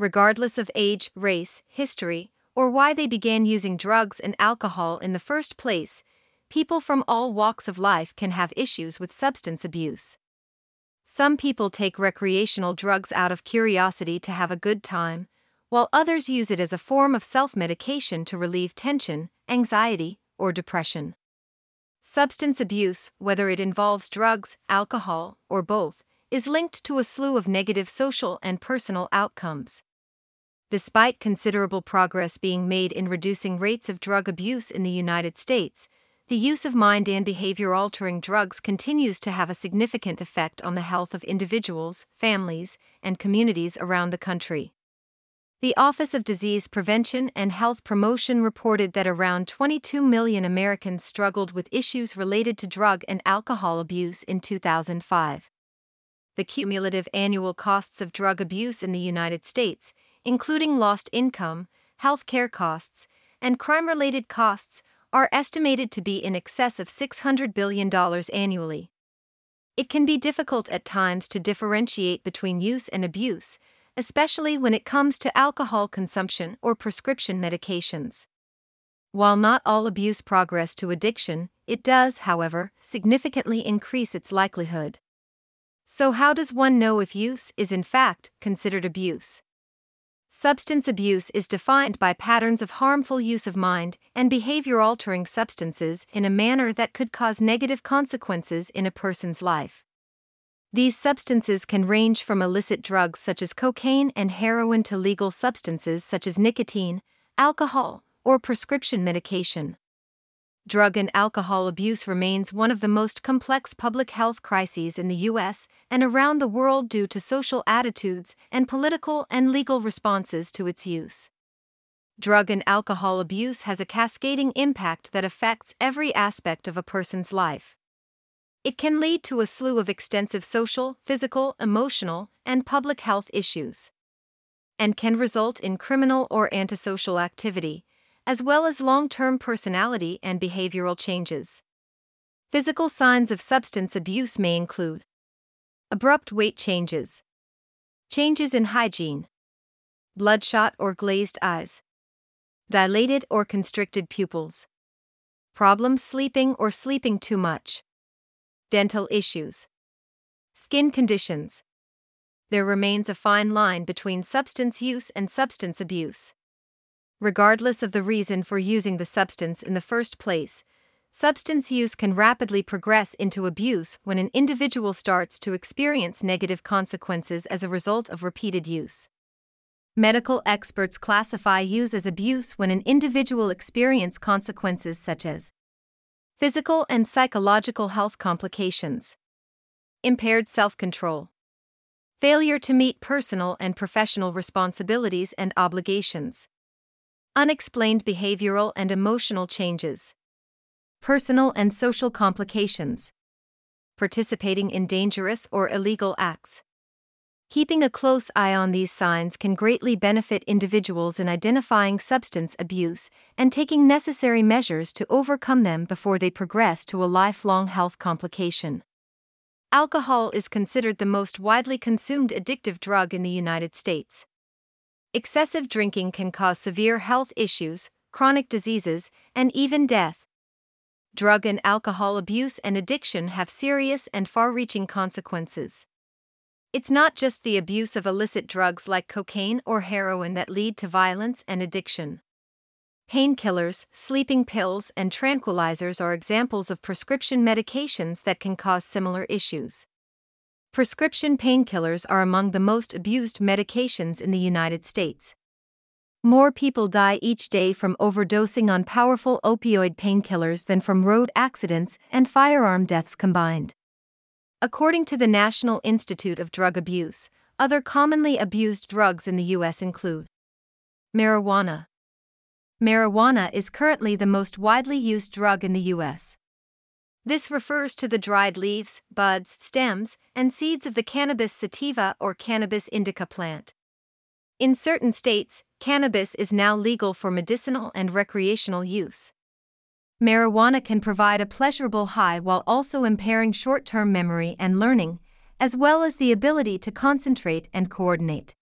regardless of age, race, history, or why they began using drugs and alcohol in the first place, people from all walks of life can have issues with substance abuse. Some people take recreational drugs out of curiosity to have a good time, while others use it as a form of self medication to relieve tension, anxiety, or depression. Substance abuse, whether it involves drugs, alcohol, or both, is linked to a slew of negative social and personal outcomes. Despite considerable progress being made in reducing rates of drug abuse in the United States, the use of mind and behavior altering drugs continues to have a significant effect on the health of individuals, families, and communities around the country. The Office of Disease Prevention and Health Promotion reported that around 22 million Americans struggled with issues related to drug and alcohol abuse in 2005. The cumulative annual costs of drug abuse in the United States, including lost income, health care costs, and crime related costs, are estimated to be in excess of $600 billion annually. It can be difficult at times to differentiate between use and abuse, especially when it comes to alcohol consumption or prescription medications. While not all abuse progress to addiction, it does, however, significantly increase its likelihood. So, how does one know if use is in fact considered abuse? Substance abuse is defined by patterns of harmful use of mind and behavior altering substances in a manner that could cause negative consequences in a person's life. These substances can range from illicit drugs such as cocaine and heroin to legal substances such as nicotine, alcohol, or prescription medication drug and alcohol abuse remains one of the most complex public health crises in the U.S. and around the world due to social attitudes and political and legal responses to its use. Drug and alcohol abuse has a cascading impact that affects every aspect of a person's life. It can lead to a slew of extensive social, physical, emotional, and public health issues, and can result in criminal or antisocial activity, as well as long term personality and behavioral changes. Physical signs of substance abuse may include abrupt weight changes, changes in hygiene, bloodshot or glazed eyes, dilated or constricted pupils, problems sleeping or sleeping too much, dental issues, skin conditions. There remains a fine line between substance use and substance abuse regardless of the reason for using the substance in the first place. Substance use can rapidly progress into abuse when an individual starts to experience negative consequences as a result of repeated use. Medical experts classify use as abuse when an individual experiences consequences such as physical and psychological health complications, impaired self control, failure to meet personal and professional responsibilities and obligations unexplained behavioral and emotional changes, personal and social complications, participating in dangerous or illegal acts. Keeping a close eye on these signs can greatly benefit individuals in identifying substance abuse and taking necessary measures to overcome them before they progress to a lifelong health complication. Alcohol is considered the most widely consumed addictive drug in the United States. Excessive drinking can cause severe health issues, chronic diseases, and even death. Drug and alcohol abuse and addiction have serious and far reaching consequences. It's not just the abuse of illicit drugs like cocaine or heroin that lead to violence and addiction. Painkillers, sleeping pills, and tranquilizers are examples of prescription medications that can cause similar issues. Prescription painkillers are among the most abused medications in the United States. More people die each day from overdosing on powerful opioid painkillers than from road accidents and firearm deaths combined. According to the National Institute of Drug Abuse, other commonly abused drugs in the U.S. include marijuana. Marijuana is currently the most widely used drug in the U.S. This refers to the dried leaves, buds, stems, and seeds of the cannabis sativa or cannabis indica plant. In certain states, cannabis is now legal for medicinal and recreational use. Marijuana can provide a pleasurable high while also impairing short term memory and learning, as well as the ability to concentrate and coordinate.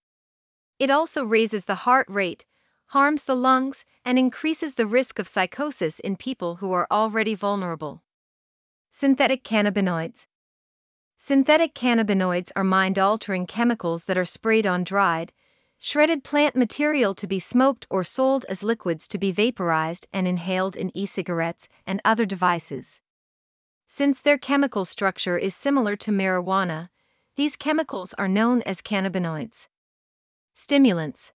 It also raises the heart rate, harms the lungs, and increases the risk of psychosis in people who are already vulnerable. Synthetic cannabinoids. Synthetic cannabinoids are mind altering chemicals that are sprayed on dried, shredded plant material to be smoked or sold as liquids to be vaporized and inhaled in e cigarettes and other devices. Since their chemical structure is similar to marijuana, these chemicals are known as cannabinoids. Stimulants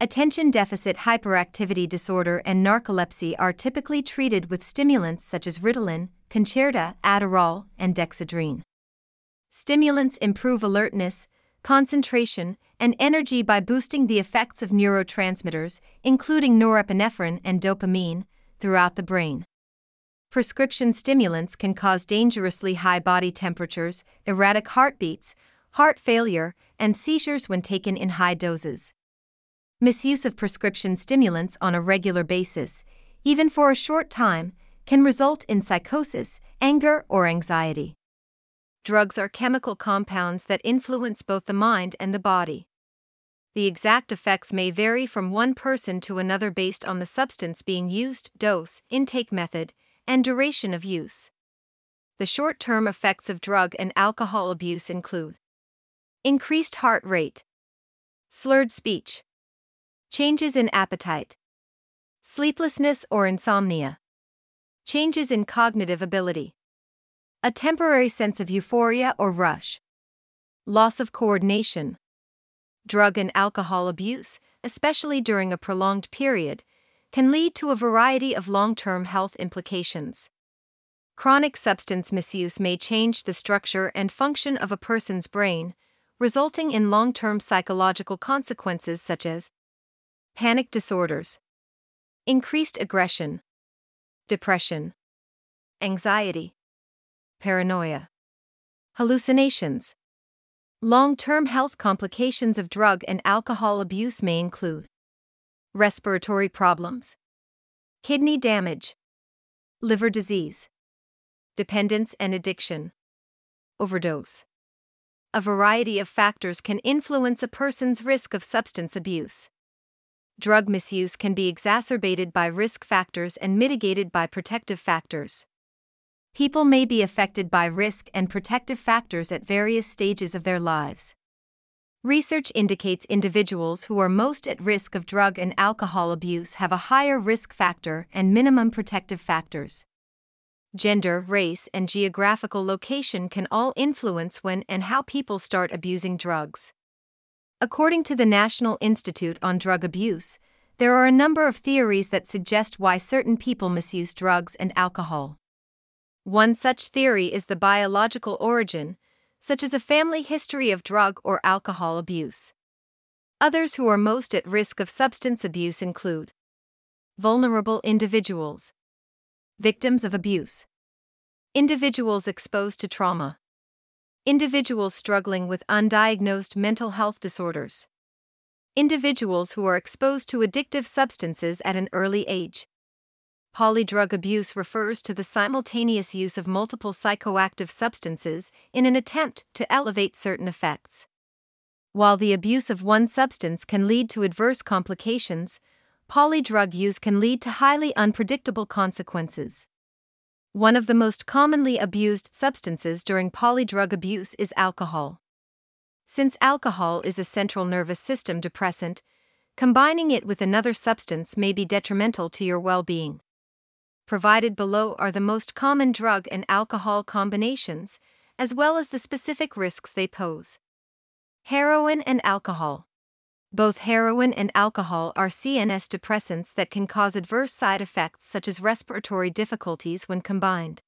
Attention deficit hyperactivity disorder and narcolepsy are typically treated with stimulants such as Ritalin, Concerta, Adderall, and Dexedrine. Stimulants improve alertness, concentration, and energy by boosting the effects of neurotransmitters, including norepinephrine and dopamine, throughout the brain. Prescription stimulants can cause dangerously high body temperatures, erratic heartbeats, heart failure, and seizures when taken in high doses. Misuse of prescription stimulants on a regular basis, even for a short time, can result in psychosis, anger, or anxiety. Drugs are chemical compounds that influence both the mind and the body. The exact effects may vary from one person to another based on the substance being used, dose, intake method, and duration of use. The short term effects of drug and alcohol abuse include increased heart rate, slurred speech, changes in appetite, sleeplessness or insomnia, changes in cognitive ability. A temporary sense of euphoria or rush, loss of coordination, drug and alcohol abuse, especially during a prolonged period, can lead to a variety of long term health implications. Chronic substance misuse may change the structure and function of a person's brain, resulting in long term psychological consequences such as panic disorders, increased aggression, depression, anxiety paranoia, hallucinations. Long term health complications of drug and alcohol abuse may include respiratory problems, kidney damage, liver disease, dependence and addiction, overdose. A variety of factors can influence a person's risk of substance abuse. Drug misuse can be exacerbated by risk factors and mitigated by protective factors. People may be affected by risk and protective factors at various stages of their lives. Research indicates individuals who are most at risk of drug and alcohol abuse have a higher risk factor and minimum protective factors. Gender, race, and geographical location can all influence when and how people start abusing drugs. According to the National Institute on Drug Abuse, there are a number of theories that suggest why certain people misuse drugs and alcohol. One such theory is the biological origin, such as a family history of drug or alcohol abuse. Others who are most at risk of substance abuse include vulnerable individuals, victims of abuse, individuals exposed to trauma, individuals struggling with undiagnosed mental health disorders, individuals who are exposed to addictive substances at an early age. Polydrug abuse refers to the simultaneous use of multiple psychoactive substances in an attempt to elevate certain effects. While the abuse of one substance can lead to adverse complications, polydrug use can lead to highly unpredictable consequences. One of the most commonly abused substances during polydrug abuse is alcohol. Since alcohol is a central nervous system depressant, combining it with another substance may be detrimental to your well being provided below are the most common drug and alcohol combinations, as well as the specific risks they pose. Heroin and alcohol. Both heroin and alcohol are CNS depressants that can cause adverse side effects such as respiratory difficulties when combined.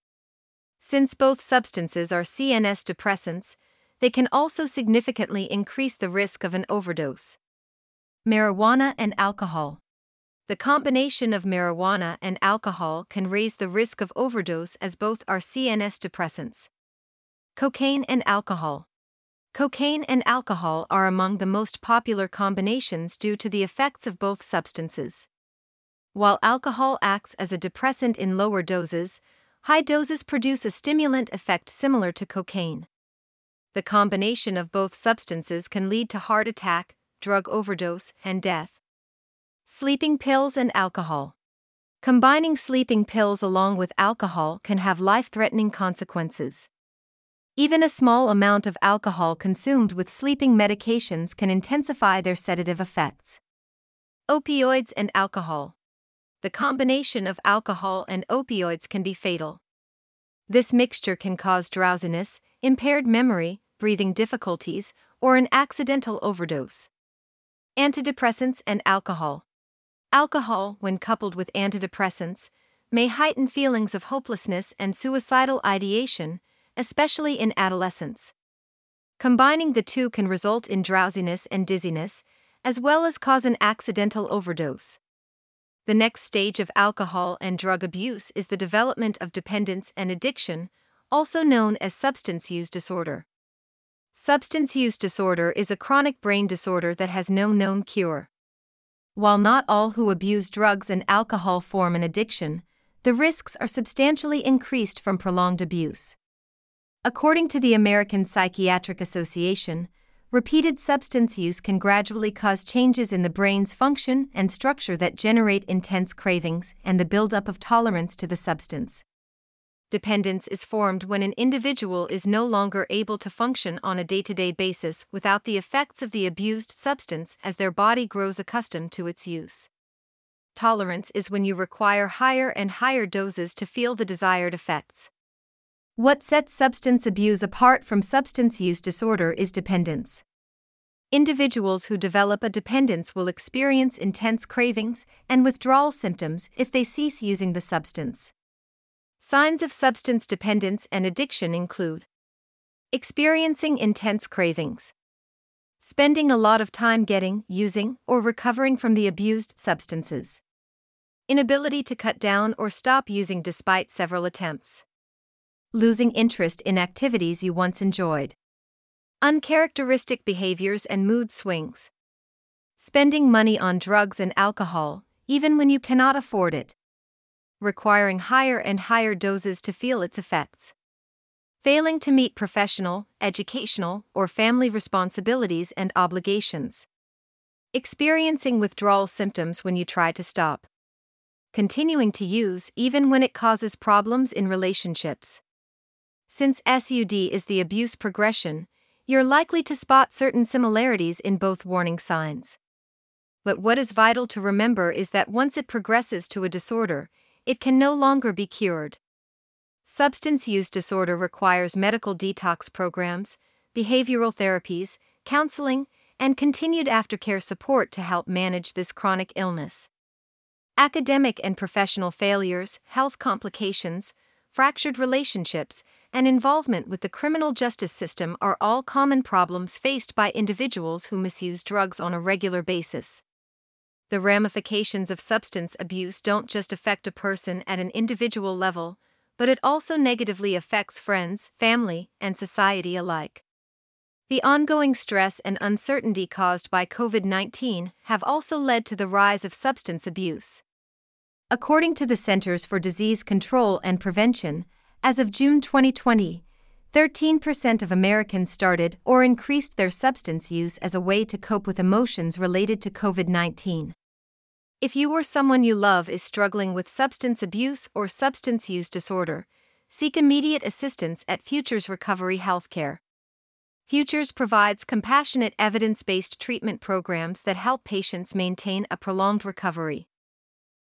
Since both substances are CNS depressants, they can also significantly increase the risk of an overdose. Marijuana and alcohol. The combination of marijuana and alcohol can raise the risk of overdose as both are CNS depressants. Cocaine and alcohol. Cocaine and alcohol are among the most popular combinations due to the effects of both substances. While alcohol acts as a depressant in lower doses, high doses produce a stimulant effect similar to cocaine. The combination of both substances can lead to heart attack, drug overdose and death. Sleeping pills and alcohol. Combining sleeping pills along with alcohol can have life threatening consequences. Even a small amount of alcohol consumed with sleeping medications can intensify their sedative effects. Opioids and alcohol. The combination of alcohol and opioids can be fatal. This mixture can cause drowsiness, impaired memory, breathing difficulties, or an accidental overdose. Antidepressants and alcohol. Alcohol, when coupled with antidepressants, may heighten feelings of hopelessness and suicidal ideation, especially in adolescence. Combining the two can result in drowsiness and dizziness, as well as cause an accidental overdose. The next stage of alcohol and drug abuse is the development of dependence and addiction, also known as substance use disorder. Substance use disorder is a chronic brain disorder that has no known cure. While not all who abuse drugs and alcohol form an addiction, the risks are substantially increased from prolonged abuse. According to the American Psychiatric Association, repeated substance use can gradually cause changes in the brain's function and structure that generate intense cravings and the buildup of tolerance to the substance. Dependence is formed when an individual is no longer able to function on a day to day basis without the effects of the abused substance as their body grows accustomed to its use. Tolerance is when you require higher and higher doses to feel the desired effects. What sets substance abuse apart from substance use disorder is dependence. Individuals who develop a dependence will experience intense cravings and withdrawal symptoms if they cease using the substance. Signs of substance dependence and addiction include experiencing intense cravings, spending a lot of time getting, using, or recovering from the abused substances, inability to cut down or stop using despite several attempts, losing interest in activities you once enjoyed, uncharacteristic behaviors and mood swings, spending money on drugs and alcohol, even when you cannot afford it requiring higher and higher doses to feel its effects. Failing to meet professional, educational, or family responsibilities and obligations. Experiencing withdrawal symptoms when you try to stop. Continuing to use even when it causes problems in relationships. Since SUD is the abuse progression, you're likely to spot certain similarities in both warning signs. But what is vital to remember is that once it progresses to a disorder, it can no longer be cured. Substance use disorder requires medical detox programs, behavioral therapies, counseling, and continued aftercare support to help manage this chronic illness. Academic and professional failures, health complications, fractured relationships, and involvement with the criminal justice system are all common problems faced by individuals who misuse drugs on a regular basis. The ramifications of substance abuse don't just affect a person at an individual level, but it also negatively affects friends, family, and society alike. The ongoing stress and uncertainty caused by COVID 19 have also led to the rise of substance abuse. According to the Centers for Disease Control and Prevention, as of June 2020, 13% of Americans started or increased their substance use as a way to cope with emotions related to COVID 19. If you or someone you love is struggling with substance abuse or substance use disorder, seek immediate assistance at Futures Recovery Healthcare. Futures provides compassionate evidence based treatment programs that help patients maintain a prolonged recovery.